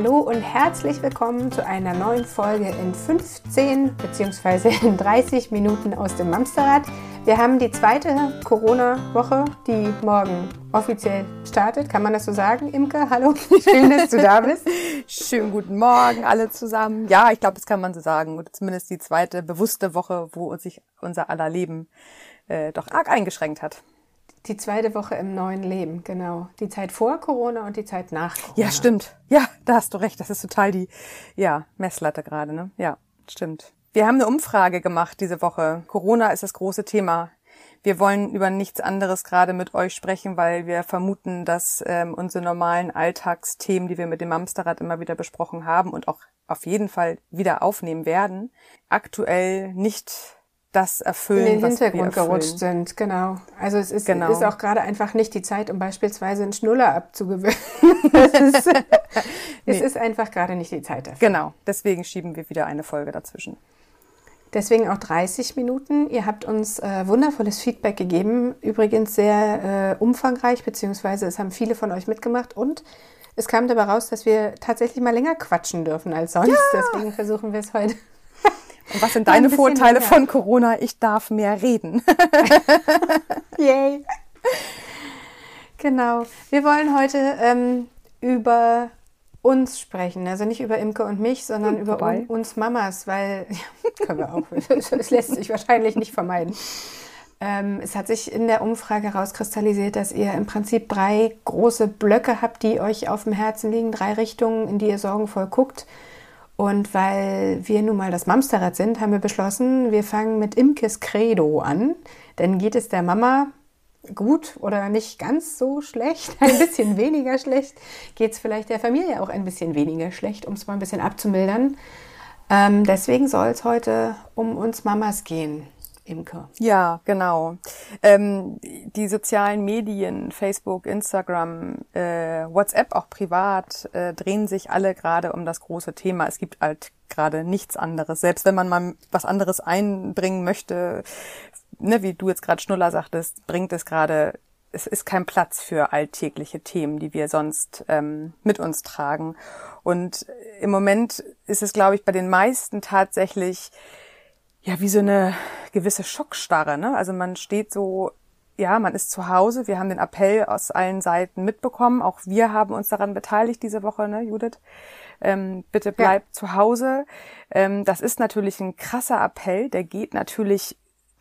Hallo und herzlich willkommen zu einer neuen Folge in 15 bzw. in 30 Minuten aus dem Mamsterrad. Wir haben die zweite Corona-Woche, die morgen offiziell startet. Kann man das so sagen? Imke, hallo, schön, dass du da bist. Schönen guten Morgen alle zusammen. Ja, ich glaube, das kann man so sagen. Oder zumindest die zweite bewusste Woche, wo sich unser aller Leben äh, doch arg eingeschränkt hat. Die zweite Woche im neuen Leben, genau. Die Zeit vor Corona und die Zeit nach Corona. Ja, stimmt. Ja, da hast du recht. Das ist total die, ja, Messlatte gerade, ne? Ja, stimmt. Wir haben eine Umfrage gemacht diese Woche. Corona ist das große Thema. Wir wollen über nichts anderes gerade mit euch sprechen, weil wir vermuten, dass ähm, unsere normalen Alltagsthemen, die wir mit dem Amsterrad immer wieder besprochen haben und auch auf jeden Fall wieder aufnehmen werden, aktuell nicht das erfüllen, in den Hintergrund gerutscht sind. Genau. Also es ist, genau. ist auch gerade einfach nicht die Zeit, um beispielsweise einen Schnuller abzugewöhnen. es, ist, nee. es ist einfach gerade nicht die Zeit dafür. Genau. Deswegen schieben wir wieder eine Folge dazwischen. Deswegen auch 30 Minuten. Ihr habt uns äh, wundervolles Feedback gegeben. Übrigens sehr äh, umfangreich, beziehungsweise es haben viele von euch mitgemacht und es kam dabei raus, dass wir tatsächlich mal länger quatschen dürfen als sonst. Ja. Deswegen versuchen wir es heute und was sind deine Vorteile von Corona? Ich darf mehr reden. Yay. Genau. Wir wollen heute ähm, über uns sprechen. Also nicht über Imke und mich, sondern hm, über un uns Mamas, weil ja, können wir auch. Es lässt sich wahrscheinlich nicht vermeiden. Ähm, es hat sich in der Umfrage herauskristallisiert, dass ihr im Prinzip drei große Blöcke habt, die euch auf dem Herzen liegen, drei Richtungen, in die ihr sorgenvoll guckt. Und weil wir nun mal das Mamsterrad sind, haben wir beschlossen, wir fangen mit Imkes Credo an. Denn geht es der Mama gut oder nicht ganz so schlecht, ein bisschen weniger schlecht, geht es vielleicht der Familie auch ein bisschen weniger schlecht, um es mal ein bisschen abzumildern. Ähm, deswegen soll es heute um uns Mamas gehen. Imke. Ja, genau. Ähm, die sozialen Medien, Facebook, Instagram, äh, WhatsApp, auch privat, äh, drehen sich alle gerade um das große Thema. Es gibt halt gerade nichts anderes. Selbst wenn man mal was anderes einbringen möchte, ne, wie du jetzt gerade Schnuller sagtest, bringt es gerade es ist kein Platz für alltägliche Themen, die wir sonst ähm, mit uns tragen. Und im Moment ist es, glaube ich, bei den meisten tatsächlich ja wie so eine gewisse Schockstarre. Ne? Also man steht so, ja, man ist zu Hause. Wir haben den Appell aus allen Seiten mitbekommen. Auch wir haben uns daran beteiligt diese Woche, ne, Judith? Ähm, bitte bleibt ja. zu Hause. Ähm, das ist natürlich ein krasser Appell. Der geht natürlich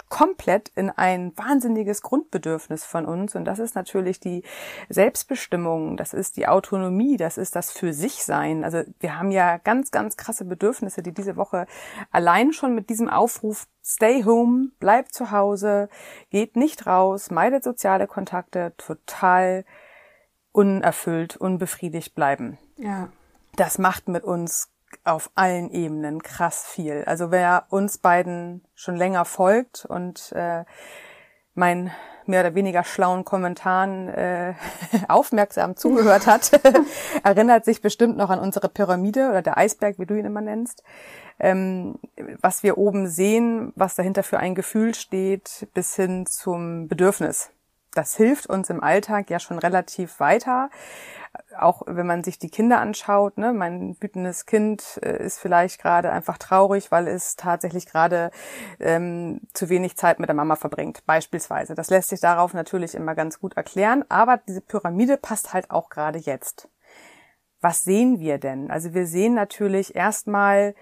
komplett in ein wahnsinniges Grundbedürfnis von uns. Und das ist natürlich die Selbstbestimmung, das ist die Autonomie, das ist das für sich sein. Also wir haben ja ganz, ganz krasse Bedürfnisse, die diese Woche allein schon mit diesem Aufruf Stay home, bleibt zu Hause, geht nicht raus, meidet soziale Kontakte, total unerfüllt, unbefriedigt bleiben. Ja. Das macht mit uns auf allen Ebenen krass viel. Also wer uns beiden schon länger folgt und äh, mein mehr oder weniger schlauen Kommentaren äh, aufmerksam zugehört hat, erinnert sich bestimmt noch an unsere Pyramide oder der Eisberg, wie du ihn immer nennst. Ähm, was wir oben sehen, was dahinter für ein Gefühl steht, bis hin zum Bedürfnis. Das hilft uns im Alltag ja schon relativ weiter auch wenn man sich die Kinder anschaut, ne, mein wütendes Kind äh, ist vielleicht gerade einfach traurig, weil es tatsächlich gerade ähm, zu wenig Zeit mit der Mama verbringt, beispielsweise. Das lässt sich darauf natürlich immer ganz gut erklären, aber diese Pyramide passt halt auch gerade jetzt. Was sehen wir denn? Also wir sehen natürlich erstmal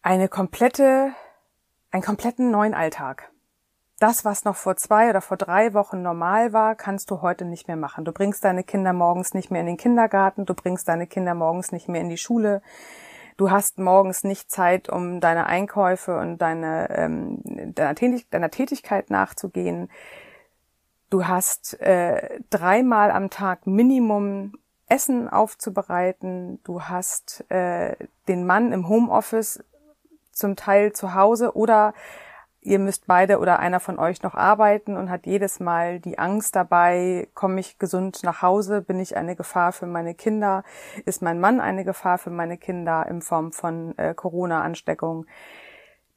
eine komplette, einen kompletten neuen Alltag das, was noch vor zwei oder vor drei Wochen normal war, kannst du heute nicht mehr machen. Du bringst deine Kinder morgens nicht mehr in den Kindergarten, du bringst deine Kinder morgens nicht mehr in die Schule. Du hast morgens nicht Zeit, um deine Einkäufe und deine, ähm, deiner, Tätig deiner Tätigkeit nachzugehen. Du hast äh, dreimal am Tag Minimum Essen aufzubereiten. Du hast äh, den Mann im Homeoffice zum Teil zu Hause oder ihr müsst beide oder einer von euch noch arbeiten und hat jedes Mal die Angst dabei, komme ich gesund nach Hause, bin ich eine Gefahr für meine Kinder, ist mein Mann eine Gefahr für meine Kinder in Form von äh, Corona-Ansteckung.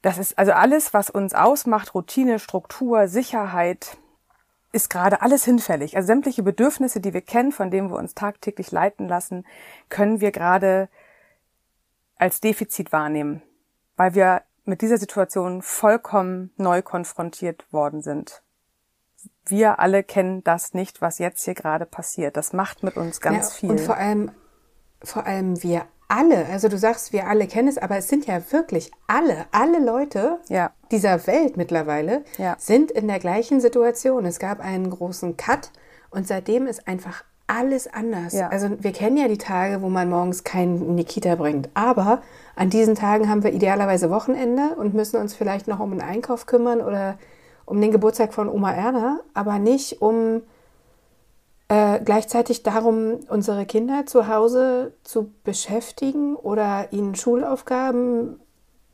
Das ist also alles, was uns ausmacht, Routine, Struktur, Sicherheit, ist gerade alles hinfällig. Also sämtliche Bedürfnisse, die wir kennen, von denen wir uns tagtäglich leiten lassen, können wir gerade als Defizit wahrnehmen, weil wir mit dieser Situation vollkommen neu konfrontiert worden sind. Wir alle kennen das nicht, was jetzt hier gerade passiert. Das macht mit uns ganz ja, viel. Und vor allem, vor allem wir alle, also du sagst, wir alle kennen es, aber es sind ja wirklich alle, alle Leute ja. dieser Welt mittlerweile ja. sind in der gleichen Situation. Es gab einen großen Cut und seitdem ist einfach alles anders. Ja. Also wir kennen ja die Tage, wo man morgens keinen Nikita bringt, aber an diesen Tagen haben wir idealerweise Wochenende und müssen uns vielleicht noch um einen Einkauf kümmern oder um den Geburtstag von Oma Erna, aber nicht um äh, gleichzeitig darum, unsere Kinder zu Hause zu beschäftigen oder ihnen Schulaufgaben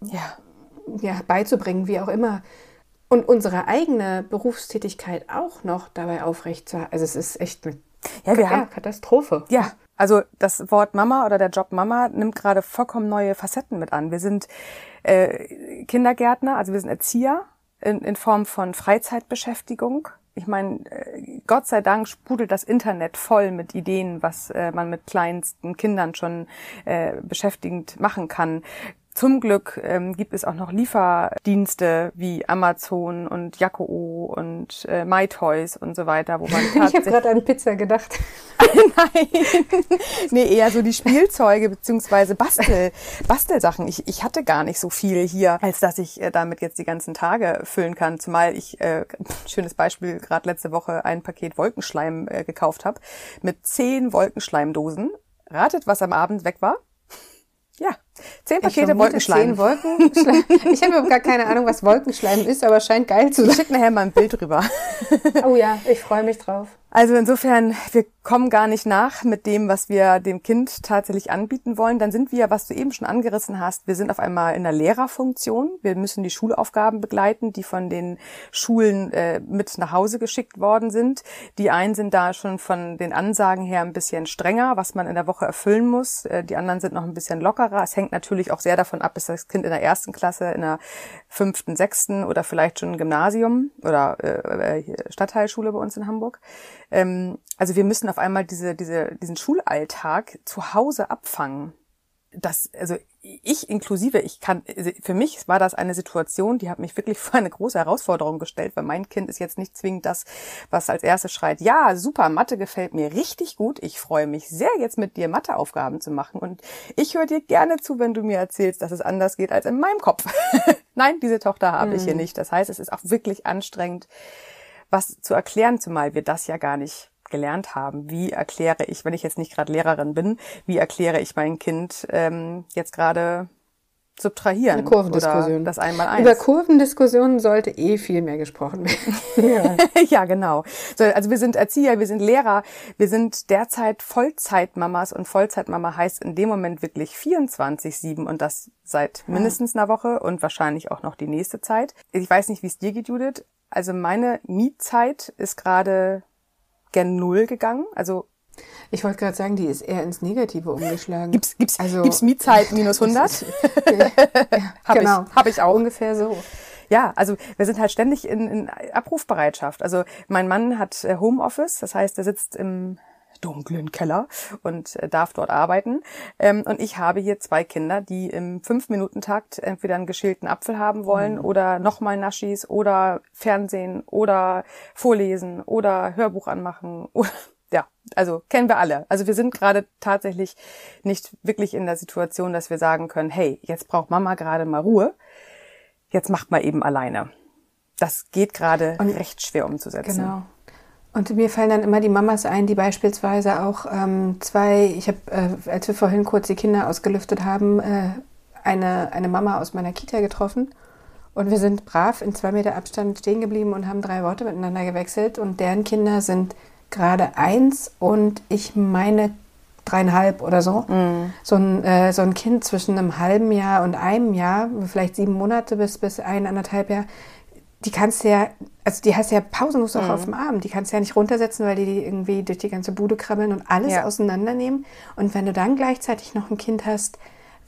ja. Ja, beizubringen, wie auch immer. Und unsere eigene Berufstätigkeit auch noch dabei aufrecht zu Also es ist echt eine ja, wir haben, Katastrophe. Ja, also das Wort Mama oder der Job Mama nimmt gerade vollkommen neue Facetten mit an. Wir sind äh, Kindergärtner, also wir sind Erzieher in, in Form von Freizeitbeschäftigung. Ich meine, äh, Gott sei Dank sprudelt das Internet voll mit Ideen, was äh, man mit kleinsten Kindern schon äh, beschäftigend machen kann. Zum Glück ähm, gibt es auch noch Lieferdienste wie Amazon und Jakoo und äh, MyToys und so weiter, wo man tatsächlich... ich habe gerade an Pizza gedacht. Nein, nee, eher so die Spielzeuge beziehungsweise Bastel, Bastelsachen. Ich, ich hatte gar nicht so viel hier, als dass ich äh, damit jetzt die ganzen Tage füllen kann. Zumal ich, äh, schönes Beispiel, gerade letzte Woche ein Paket Wolkenschleim äh, gekauft habe mit zehn Wolkenschleimdosen. Ratet, was am Abend weg war? Ja, zehn Pakete Wolkenschleim. Zehn Wolkenschleim. Ich habe überhaupt gar keine Ahnung, was Wolkenschleim ist, aber scheint geil zu sein. Ich schicke nachher mal ein Bild rüber. Oh ja, ich freue mich drauf. Also insofern, wir kommen gar nicht nach mit dem, was wir dem Kind tatsächlich anbieten wollen. Dann sind wir, was du eben schon angerissen hast, wir sind auf einmal in der Lehrerfunktion. Wir müssen die Schulaufgaben begleiten, die von den Schulen äh, mit nach Hause geschickt worden sind. Die einen sind da schon von den Ansagen her ein bisschen strenger, was man in der Woche erfüllen muss. Äh, die anderen sind noch ein bisschen lockerer. Es hängt natürlich auch sehr davon ab, ist das Kind in der ersten Klasse, in der fünften, sechsten oder vielleicht schon Gymnasium oder äh, äh Stadtteilschule bei uns in Hamburg. Ähm, also wir müssen auf einmal diese, diese, diesen Schulalltag zu Hause abfangen. Das, also ich inklusive, ich kann, also für mich war das eine Situation, die hat mich wirklich vor eine große Herausforderung gestellt, weil mein Kind ist jetzt nicht zwingend das, was als erstes schreit, ja, super, Mathe gefällt mir richtig gut, ich freue mich sehr, jetzt mit dir Matheaufgaben zu machen und ich höre dir gerne zu, wenn du mir erzählst, dass es anders geht als in meinem Kopf. Nein, diese Tochter habe mhm. ich hier mhm. nicht. Das heißt, es ist auch wirklich anstrengend, was zu erklären, zumal wir das ja gar nicht gelernt haben. Wie erkläre ich, wenn ich jetzt nicht gerade Lehrerin bin, wie erkläre ich mein Kind ähm, jetzt gerade subtrahieren Eine Kurvendiskussion. oder das einmal eins. Über Kurvendiskussionen sollte eh viel mehr gesprochen werden. ja. ja, genau. So, also wir sind Erzieher, wir sind Lehrer, wir sind derzeit Vollzeitmamas und Vollzeitmama heißt in dem Moment wirklich 24-7 und das seit mindestens einer Woche und wahrscheinlich auch noch die nächste Zeit. Ich weiß nicht, wie es dir geht, Judith, also meine Mietzeit ist gerade gen Null gegangen. Also ich wollte gerade sagen, die ist eher ins Negative umgeschlagen. Gibt's, gibt's, also, gibt's Mietzeit minus 100? ja, hab genau, habe ich auch. Ungefähr so. Ja, also wir sind halt ständig in, in Abrufbereitschaft. Also mein Mann hat äh, Homeoffice, das heißt, er sitzt im dunklen Keller und äh, darf dort arbeiten. Ähm, und ich habe hier zwei Kinder, die im Fünf-Minuten-Takt entweder einen geschälten Apfel haben wollen mhm. oder nochmal Naschis oder Fernsehen oder vorlesen oder Hörbuch anmachen oder ja, also kennen wir alle. Also wir sind gerade tatsächlich nicht wirklich in der Situation, dass wir sagen können, hey, jetzt braucht Mama gerade mal Ruhe. Jetzt macht mal eben alleine. Das geht gerade recht schwer umzusetzen. Genau. Und mir fallen dann immer die Mamas ein, die beispielsweise auch ähm, zwei, ich habe, äh, als wir vorhin kurz die Kinder ausgelüftet haben, äh, eine, eine Mama aus meiner Kita getroffen. Und wir sind brav in zwei Meter Abstand stehen geblieben und haben drei Worte miteinander gewechselt. Und deren Kinder sind gerade eins und ich meine dreieinhalb oder so. Mm. So, ein, äh, so ein Kind zwischen einem halben Jahr und einem Jahr, vielleicht sieben Monate bis, bis eineinhalb Jahr, die kannst du ja, also die hast du ja pausenlos auch mhm. auf dem Arm. Die kannst du ja nicht runtersetzen, weil die, die irgendwie durch die ganze Bude krabbeln und alles ja. auseinandernehmen. Und wenn du dann gleichzeitig noch ein Kind hast,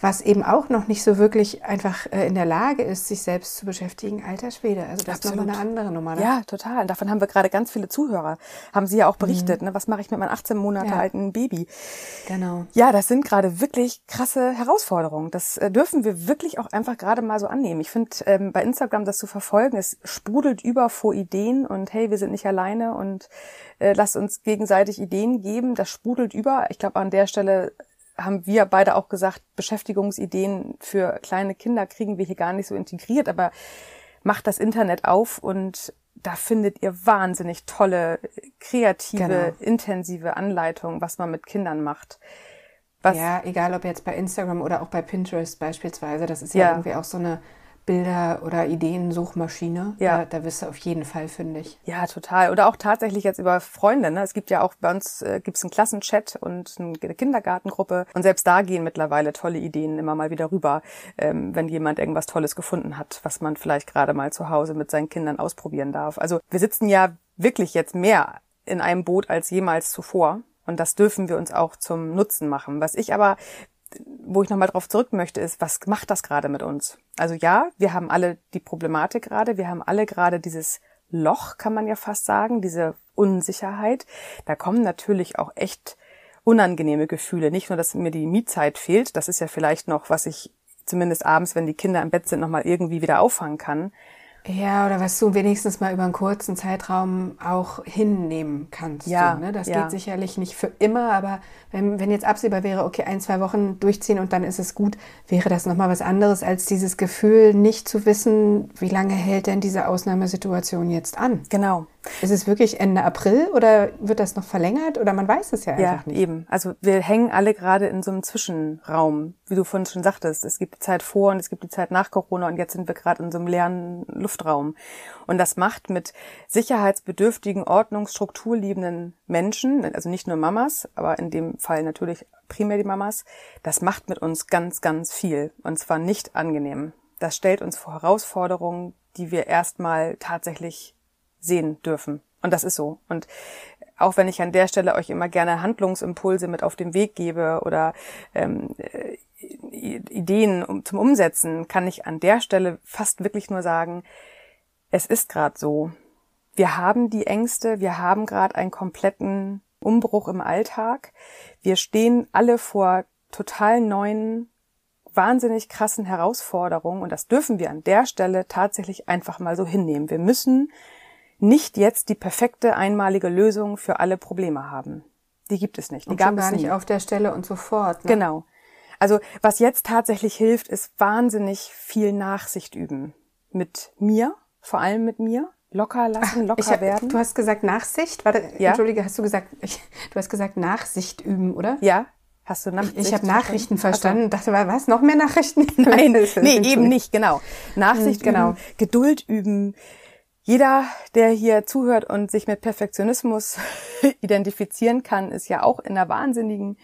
was eben auch noch nicht so wirklich einfach äh, in der Lage ist, sich selbst zu beschäftigen, alter Schwede. Also das Absolut. ist nochmal eine andere Nummer. Ne? Ja, total. Und davon haben wir gerade ganz viele Zuhörer. Haben Sie ja auch berichtet. Mhm. Ne? Was mache ich mit meinem 18 Monate ja. alten Baby? Genau. Ja, das sind gerade wirklich krasse Herausforderungen. Das äh, dürfen wir wirklich auch einfach gerade mal so annehmen. Ich finde, ähm, bei Instagram das zu verfolgen, es sprudelt über vor Ideen und hey, wir sind nicht alleine und äh, lasst uns gegenseitig Ideen geben. Das sprudelt über. Ich glaube, an der Stelle haben wir beide auch gesagt, Beschäftigungsideen für kleine Kinder kriegen wir hier gar nicht so integriert, aber macht das Internet auf und da findet ihr wahnsinnig tolle, kreative, genau. intensive Anleitungen, was man mit Kindern macht. Was ja, egal ob jetzt bei Instagram oder auch bei Pinterest beispielsweise, das ist ja, ja irgendwie auch so eine Bilder- oder Ideensuchmaschine. Ja. Da, da wirst du auf jeden Fall fündig. Ja, total. Oder auch tatsächlich jetzt über Freunde. Ne? Es gibt ja auch bei uns äh, gibt's einen Klassenchat und eine Kindergartengruppe. Und selbst da gehen mittlerweile tolle Ideen immer mal wieder rüber, ähm, wenn jemand irgendwas Tolles gefunden hat, was man vielleicht gerade mal zu Hause mit seinen Kindern ausprobieren darf. Also wir sitzen ja wirklich jetzt mehr in einem Boot als jemals zuvor. Und das dürfen wir uns auch zum Nutzen machen. Was ich aber wo ich nochmal drauf zurück möchte, ist, was macht das gerade mit uns? Also ja, wir haben alle die Problematik gerade, wir haben alle gerade dieses Loch, kann man ja fast sagen, diese Unsicherheit. Da kommen natürlich auch echt unangenehme Gefühle. Nicht nur, dass mir die Mietzeit fehlt, das ist ja vielleicht noch, was ich zumindest abends, wenn die Kinder im Bett sind, nochmal irgendwie wieder auffangen kann. Ja, oder was du wenigstens mal über einen kurzen Zeitraum auch hinnehmen kannst. Ja, so, ne? Das ja. geht sicherlich nicht für immer, aber wenn, wenn jetzt absehbar wäre, okay, ein, zwei Wochen durchziehen und dann ist es gut, wäre das nochmal was anderes als dieses Gefühl, nicht zu wissen, wie lange hält denn diese Ausnahmesituation jetzt an. Genau. Ist es wirklich Ende April oder wird das noch verlängert oder man weiß es ja einfach ja, nicht? Ja, eben. Also wir hängen alle gerade in so einem Zwischenraum, wie du vorhin schon sagtest. Es gibt die Zeit vor und es gibt die Zeit nach Corona und jetzt sind wir gerade in so einem leeren Luftraum. Und das macht mit sicherheitsbedürftigen, ordnungsstrukturliebenden Menschen, also nicht nur Mamas, aber in dem Fall natürlich primär die Mamas, das macht mit uns ganz, ganz viel. Und zwar nicht angenehm. Das stellt uns vor Herausforderungen, die wir erstmal tatsächlich sehen dürfen. Und das ist so. Und auch wenn ich an der Stelle euch immer gerne Handlungsimpulse mit auf den Weg gebe oder ähm, äh, Ideen um, zum Umsetzen, kann ich an der Stelle fast wirklich nur sagen, es ist gerade so. Wir haben die Ängste, wir haben gerade einen kompletten Umbruch im Alltag. Wir stehen alle vor total neuen, wahnsinnig krassen Herausforderungen und das dürfen wir an der Stelle tatsächlich einfach mal so hinnehmen. Wir müssen nicht jetzt die perfekte einmalige Lösung für alle Probleme haben. Die gibt es nicht. Die und gab gar es nicht auf der Stelle und sofort. Ne? Genau. Also was jetzt tatsächlich hilft, ist wahnsinnig viel Nachsicht üben. Mit mir, vor allem mit mir. Locker lassen, locker hab, werden. Du hast gesagt Nachsicht? Warte, ja? Entschuldige, hast du gesagt, ich, du hast gesagt Nachsicht üben, oder? Ja. Hast du Nachsicht? Ich, ich habe Nachrichten verstanden. Also. Dachte, was? Noch mehr Nachrichten? Nein, nee, eben nicht, genau. Nachsicht hm, genau. üben, Geduld üben, jeder, der hier zuhört und sich mit Perfektionismus identifizieren kann, ist ja auch in einer wahnsinnigen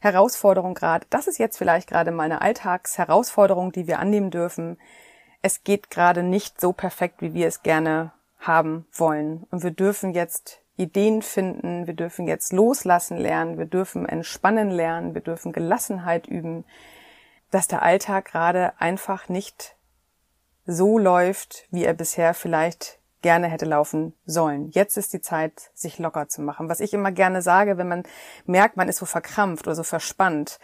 Herausforderung gerade. Das ist jetzt vielleicht gerade mal eine Alltagsherausforderung, die wir annehmen dürfen. Es geht gerade nicht so perfekt, wie wir es gerne haben wollen. Und wir dürfen jetzt Ideen finden, wir dürfen jetzt loslassen lernen, wir dürfen entspannen lernen, wir dürfen Gelassenheit üben, dass der Alltag gerade einfach nicht so läuft, wie er bisher vielleicht gerne hätte laufen sollen. Jetzt ist die Zeit, sich locker zu machen. Was ich immer gerne sage, wenn man merkt, man ist so verkrampft oder so verspannt,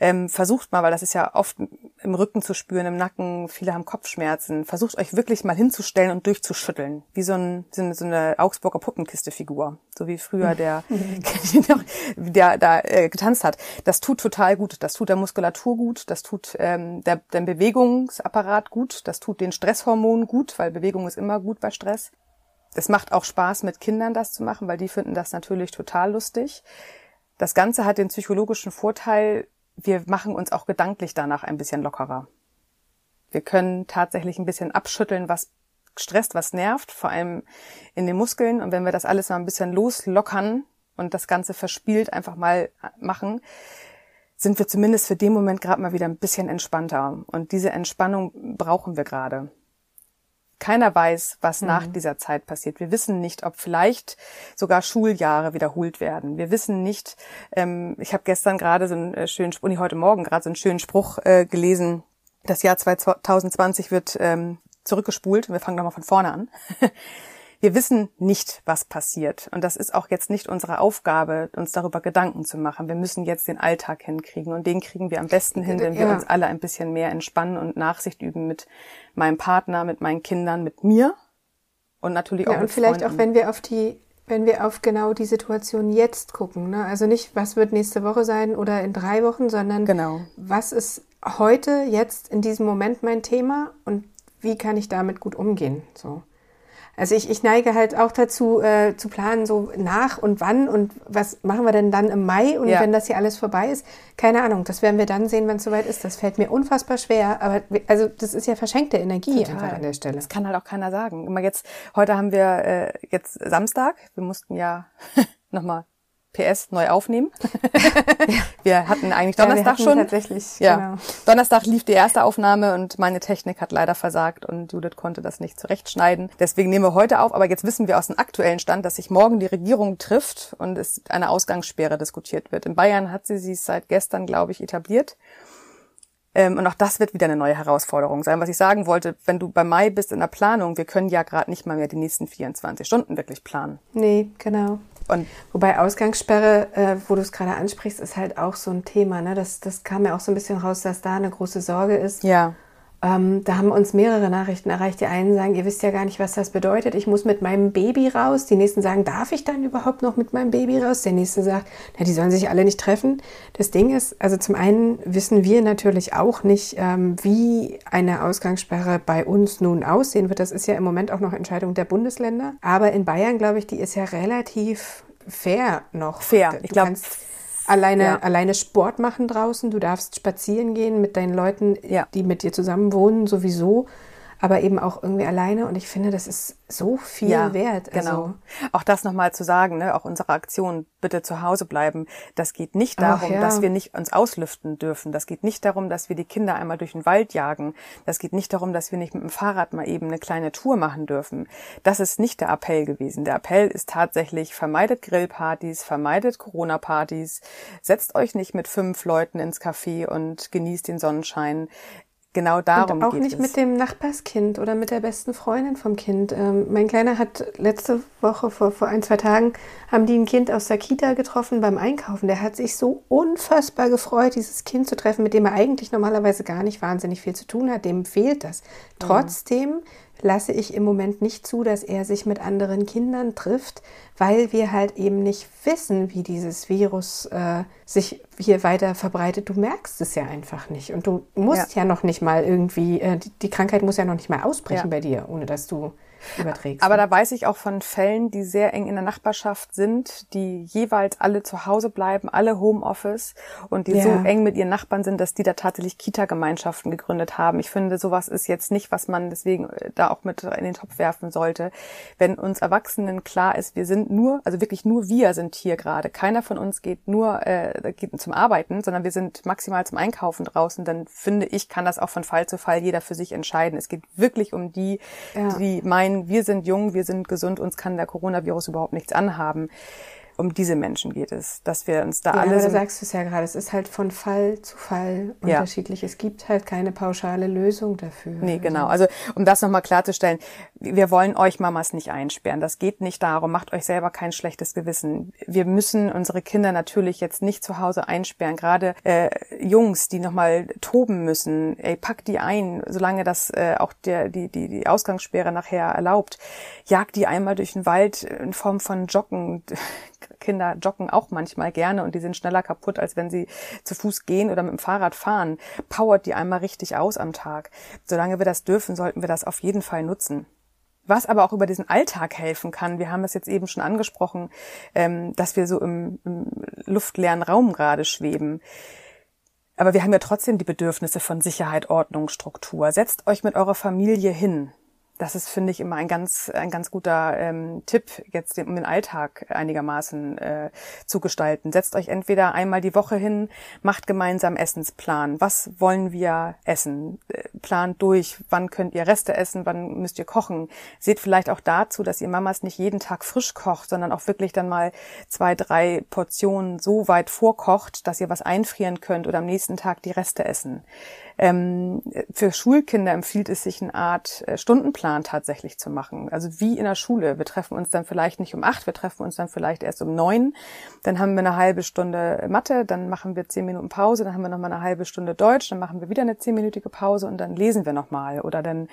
ähm, versucht mal, weil das ist ja oft im Rücken zu spüren, im Nacken, viele haben Kopfschmerzen, versucht euch wirklich mal hinzustellen und durchzuschütteln. Wie so, ein, so eine Augsburger Puppenkiste-Figur. So wie früher der, der da äh, getanzt hat. Das tut total gut. Das tut der Muskulatur gut, das tut ähm, der, der Bewegungsapparat gut, das tut den Stresshormonen gut, weil Bewegung ist immer gut bei Stress. Es macht auch Spaß, mit Kindern das zu machen, weil die finden das natürlich total lustig. Das Ganze hat den psychologischen Vorteil, wir machen uns auch gedanklich danach ein bisschen lockerer. Wir können tatsächlich ein bisschen abschütteln, was stresst, was nervt, vor allem in den Muskeln. Und wenn wir das alles mal ein bisschen loslockern und das Ganze verspielt einfach mal machen, sind wir zumindest für den Moment gerade mal wieder ein bisschen entspannter. Und diese Entspannung brauchen wir gerade. Keiner weiß, was mhm. nach dieser Zeit passiert. Wir wissen nicht, ob vielleicht sogar Schuljahre wiederholt werden. Wir wissen nicht, ähm, ich habe gestern gerade so einen äh, schönen Spruch, nee, heute Morgen gerade so einen schönen Spruch äh, gelesen, das Jahr 2020 wird ähm, zurückgespult. Wir fangen nochmal von vorne an. Wir wissen nicht, was passiert. Und das ist auch jetzt nicht unsere Aufgabe, uns darüber Gedanken zu machen. Wir müssen jetzt den Alltag hinkriegen. Und den kriegen wir am besten hin, wenn wir ja. uns alle ein bisschen mehr entspannen und Nachsicht üben mit meinem Partner, mit meinen Kindern, mit mir. Und natürlich auch ja, und vielleicht Freunden. auch, wenn wir auf die wenn wir auf genau die Situation jetzt gucken. Ne? Also nicht, was wird nächste Woche sein oder in drei Wochen, sondern genau. was ist heute, jetzt, in diesem Moment mein Thema und wie kann ich damit gut umgehen? So. Also ich, ich neige halt auch dazu, äh, zu planen, so nach und wann und was machen wir denn dann im Mai und ja. wenn das hier alles vorbei ist. Keine Ahnung, das werden wir dann sehen, wenn es soweit ist. Das fällt mir unfassbar schwer, aber also das ist ja verschenkte Energie Total. einfach an der Stelle. Das kann halt auch keiner sagen. Immer jetzt, heute haben wir äh, jetzt Samstag, wir mussten ja nochmal PS neu aufnehmen. wir hatten eigentlich Donnerstag ja, schon. Tatsächlich. Ja. Genau. Donnerstag lief die erste Aufnahme und meine Technik hat leider versagt und Judith konnte das nicht zurechtschneiden. Deswegen nehmen wir heute auf. Aber jetzt wissen wir aus dem aktuellen Stand, dass sich morgen die Regierung trifft und es eine Ausgangssperre diskutiert wird. In Bayern hat sie sie seit gestern, glaube ich, etabliert. Ähm, und auch das wird wieder eine neue Herausforderung sein. Was ich sagen wollte, wenn du bei Mai bist in der Planung, wir können ja gerade nicht mal mehr die nächsten 24 Stunden wirklich planen. Nee, genau. Und Wobei Ausgangssperre, äh, wo du es gerade ansprichst, ist halt auch so ein Thema. Ne? Das, das kam ja auch so ein bisschen raus, dass da eine große Sorge ist. Ja. Ähm, da haben uns mehrere Nachrichten erreicht. Die einen sagen, ihr wisst ja gar nicht, was das bedeutet. Ich muss mit meinem Baby raus. Die nächsten sagen, darf ich dann überhaupt noch mit meinem Baby raus? Der nächste sagt, na, die sollen sich alle nicht treffen. Das Ding ist, also zum einen wissen wir natürlich auch nicht, ähm, wie eine Ausgangssperre bei uns nun aussehen wird. Das ist ja im Moment auch noch Entscheidung der Bundesländer. Aber in Bayern, glaube ich, die ist ja relativ fair noch. Fair. Ich glaube, alleine, ja. alleine Sport machen draußen. Du darfst spazieren gehen mit deinen Leuten, ja. die mit dir zusammen wohnen, sowieso aber eben auch irgendwie alleine. Und ich finde, das ist so viel ja, wert. Also, genau. Auch das nochmal zu sagen, ne, auch unsere Aktion, bitte zu Hause bleiben. Das geht nicht darum, ja. dass wir nicht uns auslüften dürfen. Das geht nicht darum, dass wir die Kinder einmal durch den Wald jagen. Das geht nicht darum, dass wir nicht mit dem Fahrrad mal eben eine kleine Tour machen dürfen. Das ist nicht der Appell gewesen. Der Appell ist tatsächlich, vermeidet Grillpartys, vermeidet Corona-Partys, setzt euch nicht mit fünf Leuten ins Café und genießt den Sonnenschein genau darum Und auch nicht es. mit dem Nachbarskind oder mit der besten Freundin vom Kind. Ähm, mein Kleiner hat letzte Woche, vor, vor ein, zwei Tagen, haben die ein Kind aus der Kita getroffen beim Einkaufen. Der hat sich so unfassbar gefreut, dieses Kind zu treffen, mit dem er eigentlich normalerweise gar nicht wahnsinnig viel zu tun hat. Dem fehlt das. Trotzdem lasse ich im Moment nicht zu, dass er sich mit anderen Kindern trifft, weil wir halt eben nicht wissen, wie dieses Virus äh, sich hier weiter verbreitet. Du merkst es ja einfach nicht. Und du musst ja, ja noch nicht mal irgendwie, äh, die, die, Krankheit muss ja noch nicht mal ausbrechen ja. bei dir, ohne dass du überträgst. Aber da weiß ich auch von Fällen, die sehr eng in der Nachbarschaft sind, die jeweils alle zu Hause bleiben, alle Homeoffice und die ja. so eng mit ihren Nachbarn sind, dass die da tatsächlich Kita-Gemeinschaften gegründet haben. Ich finde, sowas ist jetzt nicht, was man deswegen äh, da auch mit in den Topf werfen sollte. Wenn uns Erwachsenen klar ist, wir sind nur, also wirklich nur wir sind hier gerade. Keiner von uns geht nur äh, geht zum Arbeiten, sondern wir sind maximal zum Einkaufen draußen. Dann finde ich, kann das auch von Fall zu Fall jeder für sich entscheiden. Es geht wirklich um die, ja. die meinen, wir sind jung, wir sind gesund, uns kann der Coronavirus überhaupt nichts anhaben um diese Menschen geht es, dass wir uns da ja, alle. Ja, du sagst es ja gerade, es ist halt von Fall zu Fall unterschiedlich. Ja. Es gibt halt keine pauschale Lösung dafür. Nee, genau. Also um das nochmal klarzustellen, wir wollen euch Mamas nicht einsperren. Das geht nicht darum, macht euch selber kein schlechtes Gewissen. Wir müssen unsere Kinder natürlich jetzt nicht zu Hause einsperren. Gerade äh, Jungs, die nochmal toben müssen, ey, pack die ein, solange das äh, auch der, die, die, die Ausgangssperre nachher erlaubt. Jagt die einmal durch den Wald in Form von Joggen Kinder joggen auch manchmal gerne und die sind schneller kaputt, als wenn sie zu Fuß gehen oder mit dem Fahrrad fahren. Powert die einmal richtig aus am Tag. Solange wir das dürfen, sollten wir das auf jeden Fall nutzen. Was aber auch über diesen Alltag helfen kann, wir haben es jetzt eben schon angesprochen, ähm, dass wir so im, im luftleeren Raum gerade schweben. Aber wir haben ja trotzdem die Bedürfnisse von Sicherheit, Ordnung, Struktur. Setzt euch mit eurer Familie hin das ist, finde ich, immer ein ganz, ein ganz guter ähm, Tipp, jetzt um den Alltag einigermaßen äh, zu gestalten. Setzt euch entweder einmal die Woche hin, macht gemeinsam Essensplan. Was wollen wir essen? Äh, plant durch, wann könnt ihr Reste essen, wann müsst ihr kochen. Seht vielleicht auch dazu, dass ihr Mamas nicht jeden Tag frisch kocht, sondern auch wirklich dann mal zwei, drei Portionen so weit vorkocht, dass ihr was einfrieren könnt oder am nächsten Tag die Reste essen. Ähm, für Schulkinder empfiehlt es sich, eine Art äh, Stundenplan tatsächlich zu machen. Also wie in der Schule. Wir treffen uns dann vielleicht nicht um acht, wir treffen uns dann vielleicht erst um neun. Dann haben wir eine halbe Stunde Mathe, dann machen wir zehn Minuten Pause, dann haben wir nochmal eine halbe Stunde Deutsch, dann machen wir wieder eine zehnminütige Pause und dann lesen wir nochmal oder dann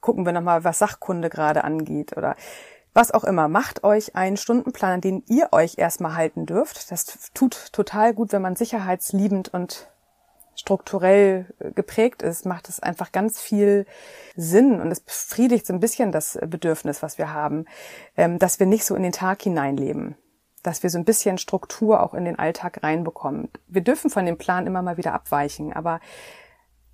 gucken wir nochmal, was Sachkunde gerade angeht oder was auch immer, macht euch einen Stundenplan, an den ihr euch erstmal halten dürft. Das tut total gut, wenn man sicherheitsliebend und strukturell äh, geprägt ist, macht es einfach ganz viel Sinn und es befriedigt so ein bisschen das Bedürfnis, was wir haben, ähm, dass wir nicht so in den Tag hineinleben, dass wir so ein bisschen Struktur auch in den Alltag reinbekommen. Wir dürfen von dem Plan immer mal wieder abweichen, aber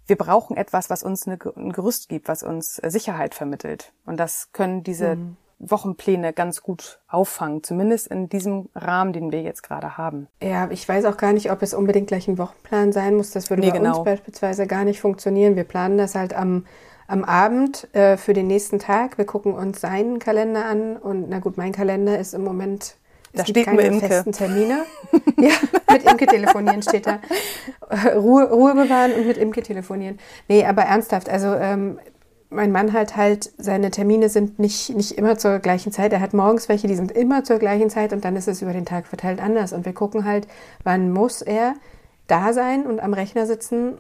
wir brauchen etwas, was uns ein Gerüst gibt, was uns Sicherheit vermittelt. Und das können diese mhm. Wochenpläne ganz gut auffangen, zumindest in diesem Rahmen, den wir jetzt gerade haben. Ja, ich weiß auch gar nicht, ob es unbedingt gleich ein Wochenplan sein muss. Das würde nee, bei genau. uns beispielsweise gar nicht funktionieren. Wir planen das halt am, am Abend äh, für den nächsten Tag. Wir gucken uns seinen Kalender an und na gut, mein Kalender ist im Moment es da steht keine Imke. festen Termine. ja, mit Imke telefonieren steht da. Ruhe, Ruhe bewahren und mit Imke telefonieren. Nee, aber ernsthaft, also ähm, mein Mann halt halt, seine Termine sind nicht, nicht immer zur gleichen Zeit. Er hat morgens welche, die sind immer zur gleichen Zeit und dann ist es über den Tag verteilt anders. Und wir gucken halt, wann muss er da sein und am Rechner sitzen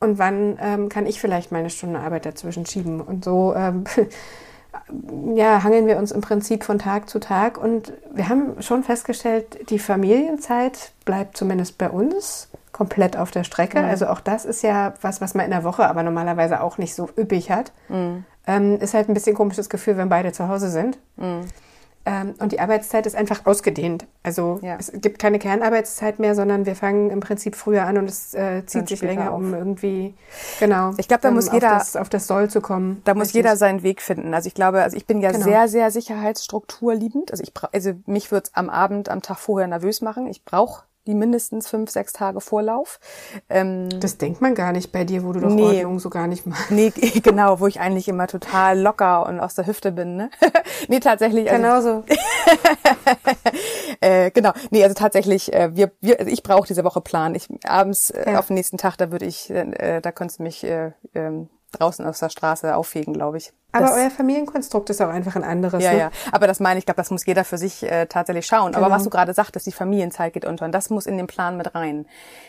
und wann ähm, kann ich vielleicht meine Stunde Arbeit dazwischen schieben. Und so ähm, ja, hangeln wir uns im Prinzip von Tag zu Tag. Und wir haben schon festgestellt, die Familienzeit bleibt zumindest bei uns komplett auf der Strecke. Mhm. Also auch das ist ja was, was man in der Woche aber normalerweise auch nicht so üppig hat. Mhm. Ähm, ist halt ein bisschen komisches Gefühl, wenn beide zu Hause sind. Mhm. Ähm, und die Arbeitszeit ist einfach ausgedehnt. Also ja. es gibt keine Kernarbeitszeit mehr, sondern wir fangen im Prinzip früher an und es äh, zieht sich länger, auf. um irgendwie genau. Ich glaube, da muss jeder auf das, auf das, Soll zu kommen. Da muss jeder seinen Weg finden. Also ich glaube, also ich bin ja genau. sehr, sehr sicherheitsstrukturliebend. Also ich also mich wird's am Abend, am Tag vorher nervös machen. Ich brauche die mindestens fünf, sechs Tage Vorlauf. Ähm, das denkt man gar nicht bei dir, wo du doch nee, Ordnung so gar nicht machst. Nee, genau, wo ich eigentlich immer total locker und aus der Hüfte bin. Ne? nee, tatsächlich. Also, Genauso. äh, genau. Nee, also tatsächlich, äh, wir, wir, also ich brauche diese Woche Plan. Ich abends äh, ja. auf den nächsten Tag, da würde ich, äh, da könntest du mich äh, ähm, draußen aus der Straße auffegen, glaube ich. Aber das, euer Familienkonstrukt ist auch einfach ein anderes. Ja, ne? ja. Aber das meine ich, glaube, das muss jeder für sich äh, tatsächlich schauen. Genau. Aber was du gerade sagtest, die Familienzeit geht unter und das muss in den Plan mit rein.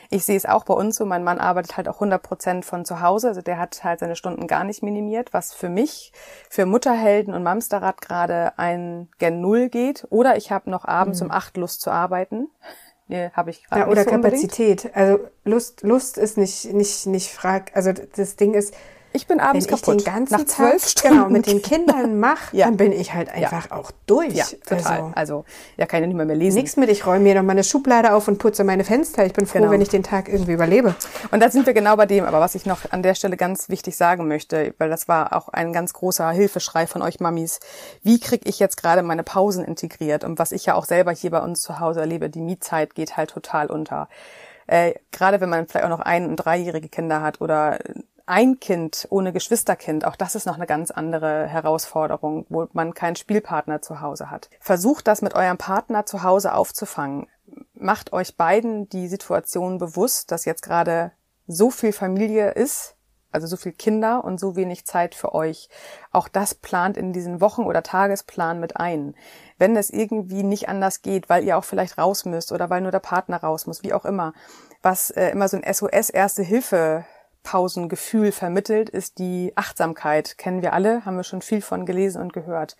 Ich sehe es auch bei uns so, mein Mann arbeitet halt auch 100 Prozent von zu Hause, also der hat halt seine Stunden gar nicht minimiert, was für mich, für Mutterhelden und Mamsterrad gerade ein Gen Null geht. Oder ich habe noch abends mhm. um acht Lust zu arbeiten. Nee, habe ich gerade ja, oder so Kapazität. Unbedingt. Also Lust, Lust ist nicht, nicht, nicht frag. Also das Ding ist, ich bin abends Wenn kaputt. Ich den ganzen Nach zwölf Tag, Stunden. Genau, mit den Kindern mache, ja. dann bin ich halt einfach ja. auch durch. Ja, total. Also, also ja, kann ja nicht mehr, mehr lesen. Nichts mit, ich räume mir noch meine Schublade auf und putze meine Fenster. Ich bin froh, genau. wenn ich den Tag irgendwie überlebe. Und da sind wir genau bei dem. Aber was ich noch an der Stelle ganz wichtig sagen möchte, weil das war auch ein ganz großer Hilfeschrei von euch Mamis. Wie kriege ich jetzt gerade meine Pausen integriert? Und was ich ja auch selber hier bei uns zu Hause erlebe, die Mietzeit geht halt total unter. Äh, gerade wenn man vielleicht auch noch ein- und dreijährige Kinder hat oder ein Kind ohne Geschwisterkind, auch das ist noch eine ganz andere Herausforderung, wo man keinen Spielpartner zu Hause hat. Versucht das mit eurem Partner zu Hause aufzufangen. Macht euch beiden die Situation bewusst, dass jetzt gerade so viel Familie ist, also so viel Kinder und so wenig Zeit für euch. Auch das plant in diesen Wochen- oder Tagesplan mit ein. Wenn es irgendwie nicht anders geht, weil ihr auch vielleicht raus müsst oder weil nur der Partner raus muss, wie auch immer, was äh, immer so ein SOS Erste Hilfe Pausengefühl vermittelt, ist die Achtsamkeit. Kennen wir alle, haben wir schon viel von gelesen und gehört.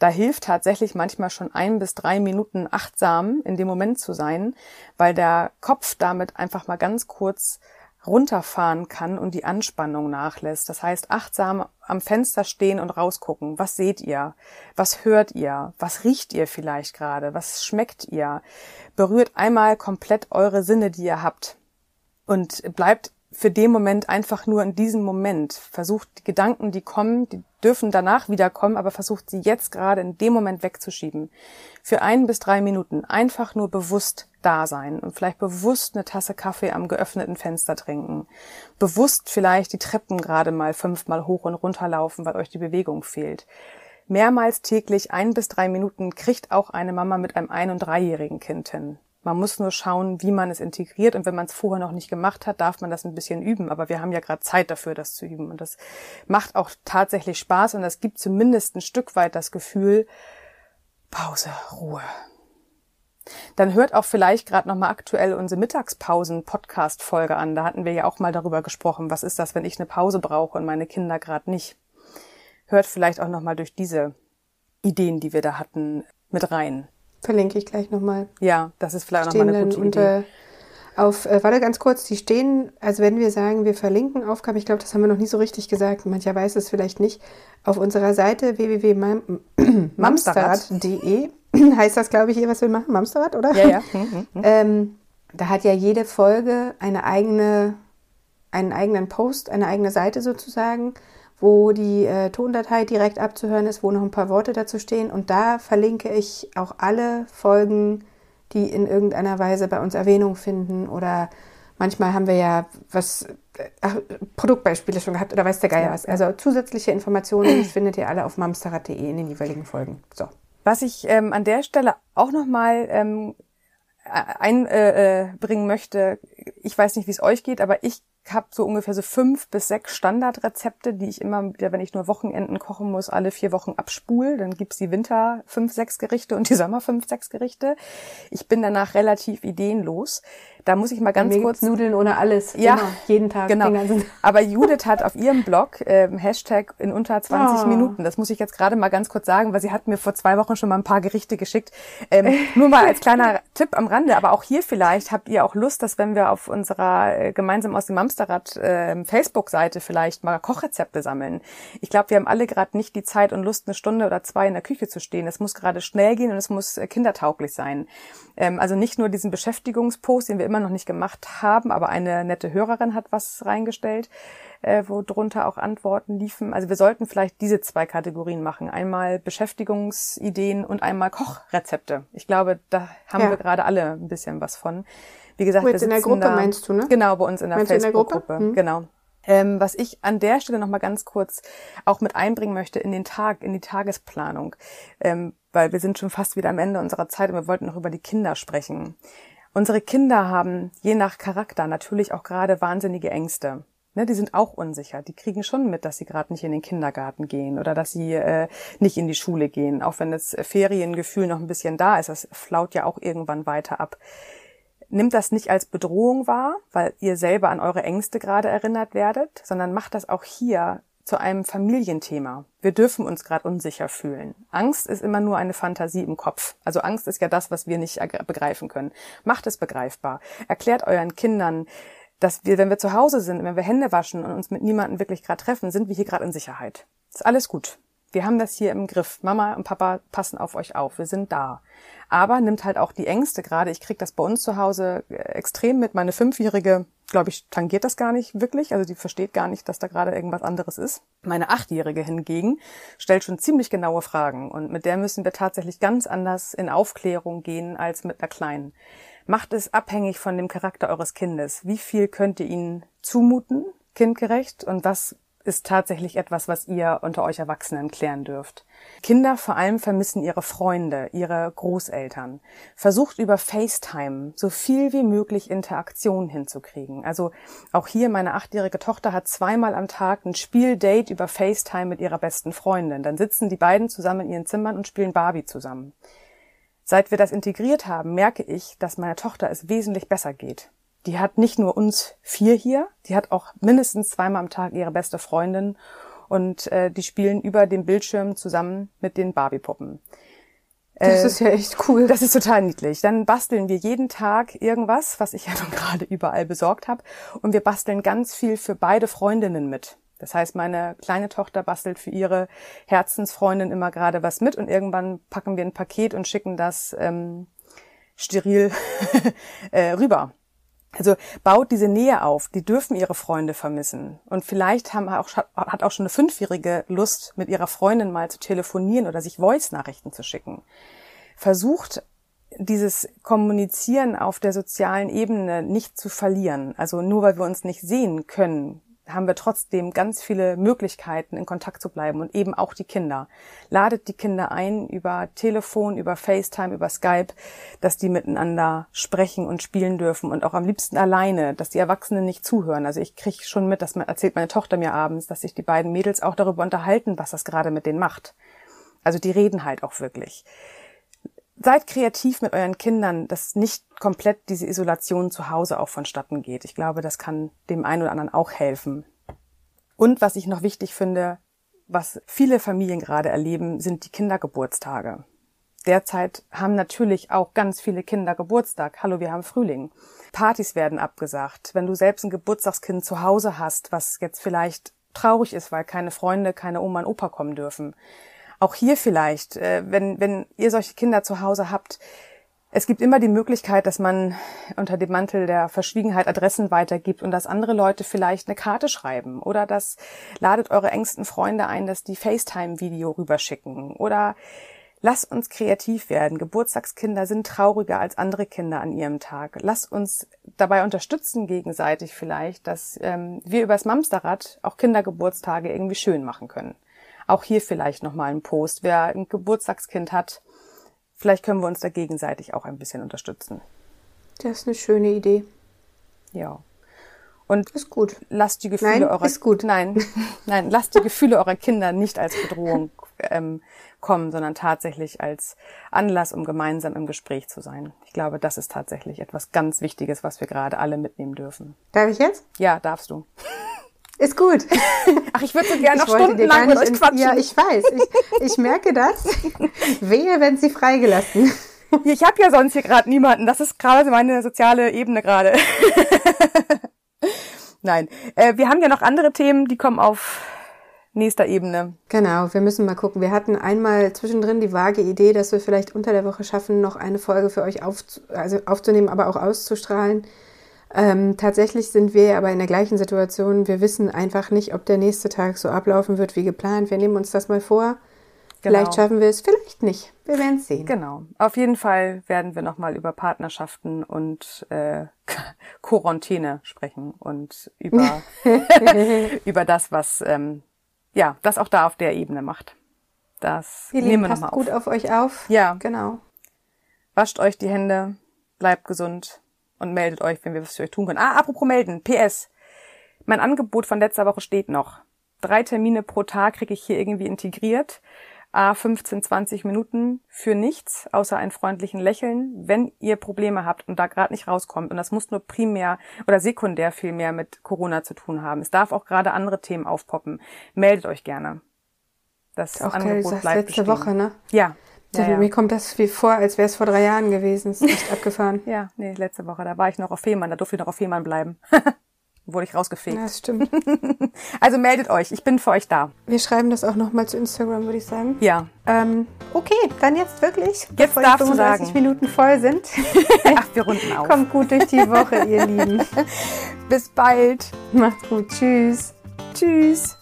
Da hilft tatsächlich manchmal schon ein bis drei Minuten achtsam in dem Moment zu sein, weil der Kopf damit einfach mal ganz kurz runterfahren kann und die Anspannung nachlässt. Das heißt, achtsam am Fenster stehen und rausgucken. Was seht ihr? Was hört ihr? Was riecht ihr vielleicht gerade? Was schmeckt ihr? Berührt einmal komplett eure Sinne, die ihr habt. Und bleibt für den Moment einfach nur in diesem Moment. Versucht die Gedanken, die kommen, die dürfen danach wiederkommen, aber versucht sie jetzt gerade in dem Moment wegzuschieben. Für ein bis drei Minuten einfach nur bewusst da sein und vielleicht bewusst eine Tasse Kaffee am geöffneten Fenster trinken. Bewusst vielleicht die Treppen gerade mal fünfmal hoch und runter laufen, weil euch die Bewegung fehlt. Mehrmals täglich ein bis drei Minuten kriegt auch eine Mama mit einem ein- und dreijährigen Kind hin. Man muss nur schauen, wie man es integriert. Und wenn man es vorher noch nicht gemacht hat, darf man das ein bisschen üben. Aber wir haben ja gerade Zeit dafür, das zu üben. Und das macht auch tatsächlich Spaß. Und das gibt zumindest ein Stück weit das Gefühl, Pause, Ruhe. Dann hört auch vielleicht gerade nochmal aktuell unsere Mittagspausen-Podcast-Folge an. Da hatten wir ja auch mal darüber gesprochen, was ist das, wenn ich eine Pause brauche und meine Kinder gerade nicht. Hört vielleicht auch nochmal durch diese Ideen, die wir da hatten, mit rein. Verlinke ich gleich nochmal. Ja, das ist vielleicht nochmal eine gute unter, Idee. Auf, äh, warte ganz kurz, die stehen, also wenn wir sagen, wir verlinken Aufgaben, ich glaube, das haben wir noch nie so richtig gesagt, mancher weiß es vielleicht nicht, auf unserer Seite www.mamsterrad.de heißt das, glaube ich, hier, was wir machen, Mamsterrad, oder? Ja, ja. Hm, hm, hm. ähm, da hat ja jede Folge eine eigene, einen eigenen Post, eine eigene Seite sozusagen wo die äh, Tondatei direkt abzuhören ist, wo noch ein paar Worte dazu stehen. Und da verlinke ich auch alle Folgen, die in irgendeiner Weise bei uns Erwähnung finden. Oder manchmal haben wir ja was, äh, ach, Produktbeispiele schon gehabt oder weiß der Geier was. Also zusätzliche Informationen findet ihr alle auf mamsterrad.de in den jeweiligen Folgen. So. Was ich ähm, an der Stelle auch nochmal ähm, einbringen äh, äh möchte, ich weiß nicht, wie es euch geht, aber ich habe so ungefähr so fünf bis sechs Standardrezepte, die ich immer wieder, wenn ich nur Wochenenden kochen muss, alle vier Wochen abspule. Dann gibt's die Winter fünf, sechs Gerichte und die Sommer fünf, sechs Gerichte. Ich bin danach relativ ideenlos. Da muss ich mal ganz kurz Nudeln ohne alles. Ja, immer, jeden Tag. Genau. Aber Judith hat auf ihrem Blog ähm, Hashtag in unter 20 oh. Minuten. Das muss ich jetzt gerade mal ganz kurz sagen, weil sie hat mir vor zwei Wochen schon mal ein paar Gerichte geschickt. Ähm, nur mal als kleiner Tipp am Rande. Aber auch hier vielleicht habt ihr auch Lust, dass wenn wir auf unserer äh, gemeinsam aus dem Amsterrad äh, Facebook-Seite vielleicht mal Kochrezepte sammeln. Ich glaube, wir haben alle gerade nicht die Zeit und Lust, eine Stunde oder zwei in der Küche zu stehen. Es muss gerade schnell gehen und es muss äh, kindertauglich sein. Ähm, also nicht nur diesen Beschäftigungspost, den wir immer noch nicht gemacht haben, aber eine nette Hörerin hat was reingestellt, äh, wo drunter auch Antworten liefen. Also wir sollten vielleicht diese zwei Kategorien machen. Einmal Beschäftigungsideen und einmal Kochrezepte. Ich glaube, da haben ja. wir gerade alle ein bisschen was von. Wie gesagt, wir in der Gruppe da, meinst du, ne? Genau, bei uns in der Facebook-Gruppe. Hm. Genau. Ähm, was ich an der Stelle noch mal ganz kurz auch mit einbringen möchte in den Tag, in die Tagesplanung, ähm, weil wir sind schon fast wieder am Ende unserer Zeit und wir wollten noch über die Kinder sprechen. Unsere Kinder haben je nach Charakter natürlich auch gerade wahnsinnige Ängste. Ne, die sind auch unsicher. Die kriegen schon mit, dass sie gerade nicht in den Kindergarten gehen oder dass sie äh, nicht in die Schule gehen. Auch wenn das Feriengefühl noch ein bisschen da ist, das flaut ja auch irgendwann weiter ab. Nimmt das nicht als Bedrohung wahr, weil ihr selber an eure Ängste gerade erinnert werdet, sondern macht das auch hier zu einem Familienthema. Wir dürfen uns gerade unsicher fühlen. Angst ist immer nur eine Fantasie im Kopf. Also Angst ist ja das, was wir nicht begreifen können. Macht es begreifbar. Erklärt euren Kindern, dass wir, wenn wir zu Hause sind, wenn wir Hände waschen und uns mit niemandem wirklich gerade treffen, sind wir hier gerade in Sicherheit. Ist alles gut. Wir haben das hier im Griff. Mama und Papa passen auf euch auf. Wir sind da aber nimmt halt auch die Ängste gerade. Ich kriege das bei uns zu Hause äh, extrem mit. Meine Fünfjährige, glaube ich, tangiert das gar nicht wirklich. Also die versteht gar nicht, dass da gerade irgendwas anderes ist. Meine Achtjährige hingegen stellt schon ziemlich genaue Fragen und mit der müssen wir tatsächlich ganz anders in Aufklärung gehen als mit einer kleinen. Macht es abhängig von dem Charakter eures Kindes. Wie viel könnt ihr ihnen zumuten, kindgerecht, und was ist tatsächlich etwas, was ihr unter euch Erwachsenen klären dürft. Kinder vor allem vermissen ihre Freunde, ihre Großeltern. Versucht über FaceTime so viel wie möglich Interaktion hinzukriegen. Also auch hier meine achtjährige Tochter hat zweimal am Tag ein Spieldate über FaceTime mit ihrer besten Freundin. Dann sitzen die beiden zusammen in ihren Zimmern und spielen Barbie zusammen. Seit wir das integriert haben, merke ich, dass meiner Tochter es wesentlich besser geht die hat nicht nur uns vier hier, die hat auch mindestens zweimal am Tag ihre beste Freundin und äh, die spielen über dem Bildschirm zusammen mit den Barbie-Puppen. Das äh, ist ja echt cool. Das ist total niedlich. Dann basteln wir jeden Tag irgendwas, was ich ja nun gerade überall besorgt habe. Und wir basteln ganz viel für beide Freundinnen mit. Das heißt, meine kleine Tochter bastelt für ihre Herzensfreundin immer gerade was mit und irgendwann packen wir ein Paket und schicken das ähm, steril äh, rüber Also baut diese Nähe auf. Die dürfen ihre Freunde vermissen. Und vielleicht haben auch, hat auch schon eine Fünfjährige Lust, mit ihrer Freundin mal zu telefonieren oder sich Voice-Nachrichten zu schicken. Versucht dieses Kommunizieren auf der sozialen Ebene nicht zu verlieren. Also nur weil wir uns nicht sehen können, haben wir trotzdem ganz viele Möglichkeiten, in Kontakt zu bleiben und eben auch die Kinder. Ladet die Kinder ein über Telefon, über FaceTime, über Skype, dass die miteinander sprechen und spielen dürfen und auch am liebsten alleine, dass die Erwachsenen nicht zuhören. Also ich kriege schon mit, dass man erzählt meine Tochter mir abends, dass sich die beiden Mädels auch darüber unterhalten, was das gerade mit denen macht. Also die reden halt auch wirklich. Seid kreativ mit euren Kindern, dass nicht komplett diese Isolation zu Hause auch vonstatten geht. Ich glaube, das kann dem einen oder anderen auch helfen. Und was ich noch wichtig finde, was viele Familien gerade erleben, sind die Kindergeburtstage. Derzeit haben natürlich auch ganz viele Kinder Geburtstag. Hallo, wir haben Frühling. Partys werden abgesagt. Wenn du selbst ein Geburtstagskind zu Hause hast, was jetzt vielleicht traurig ist, weil keine Freunde, keine Oma und Opa kommen dürfen, auch hier vielleicht, äh, wenn, wenn ihr solche Kinder zu Hause habt, es gibt immer die Möglichkeit, dass man unter dem Mantel der Verschwiegenheit Adressen weitergibt und dass andere Leute vielleicht eine Karte schreiben oder das ladet eure engsten Freunde ein, dass die FaceTime-Video rüberschicken oder lasst uns kreativ werden. Geburtstagskinder sind trauriger als andere Kinder an ihrem Tag. Lasst uns dabei unterstützen gegenseitig vielleicht, dass ähm, wir übers Mamsterrad auch Kindergeburtstage irgendwie schön machen können. Auch hier vielleicht nochmal ein Post. Wer ein Geburtstagskind hat, vielleicht können wir uns da gegenseitig auch ein bisschen unterstützen. Das ist eine schöne Idee. Ja. Und ist gut. Lasst die Gefühle nein, eurer ist gut. Nein, nein, lasst die Gefühle eurer Kinder nicht als Bedrohung ähm, kommen, sondern tatsächlich als Anlass, um gemeinsam im Gespräch zu sein. Ich glaube, das ist tatsächlich etwas ganz Wichtiges, was wir gerade alle mitnehmen dürfen. Darf ich jetzt? Ja, darfst du. Ist gut. Ach, ich würde so gerne noch stundenlang mit euch quatschen. Ja, ich weiß. Ich, ich merke das. Wehe, wenn sie freigelassen. Ich habe ja sonst hier gerade niemanden. Das ist gerade meine soziale Ebene gerade. Nein, äh, wir haben ja noch andere Themen, die kommen auf nächster Ebene. Genau, wir müssen mal gucken. Wir hatten einmal zwischendrin die vage Idee, dass wir vielleicht unter der Woche schaffen, noch eine Folge für euch auf, also aufzunehmen, aber auch auszustrahlen ähm, tatsächlich sind wir aber in der gleichen Situation. Wir wissen einfach nicht, ob der nächste Tag so ablaufen wird wie geplant. Wir nehmen uns das mal vor. Genau. Vielleicht schaffen wir es, vielleicht nicht. Wir werden es sehen. Genau. Auf jeden Fall werden wir nochmal über Partnerschaften und äh, Quarantäne sprechen und über, über das, was ähm, ja, das auch da auf der Ebene macht. Das Ihr nehmen wir nochmal auf. gut auf euch auf. Ja. Genau. Wascht euch die Hände, bleibt gesund und meldet euch, wenn wir was für euch tun können. Ah, apropos melden. PS. Mein Angebot von letzter Woche steht noch. Drei Termine pro Tag kriege ich hier irgendwie integriert. A 15, 20 Minuten für nichts, außer ein freundlichen Lächeln, wenn ihr Probleme habt und da gerade nicht rauskommt. Und das muss nur primär oder sekundär viel mehr mit Corona zu tun haben. Es darf auch gerade andere Themen aufpoppen. Meldet euch gerne. Das auch Angebot bleibt letzte bestehen. Woche, ne? Ja, ja, ja. Mir kommt das wie vor, als wäre es vor drei Jahren gewesen. Ist echt abgefahren. Ja, nee, letzte Woche. Da war ich noch auf Fehmarn. Da durfte ich noch auf Fehmarn bleiben. Wurde ich rausgefegt. Ja, das stimmt. also meldet euch. Ich bin für euch da. Wir schreiben das auch nochmal zu Instagram, würde ich sagen. Ja. Ähm, okay, dann jetzt wirklich. Jetzt darfst du sagen. Minuten voll sind. Ach, wir runden auf. Kommt gut durch die Woche, ihr Lieben. Bis bald. Macht's gut. Tschüss. Tschüss.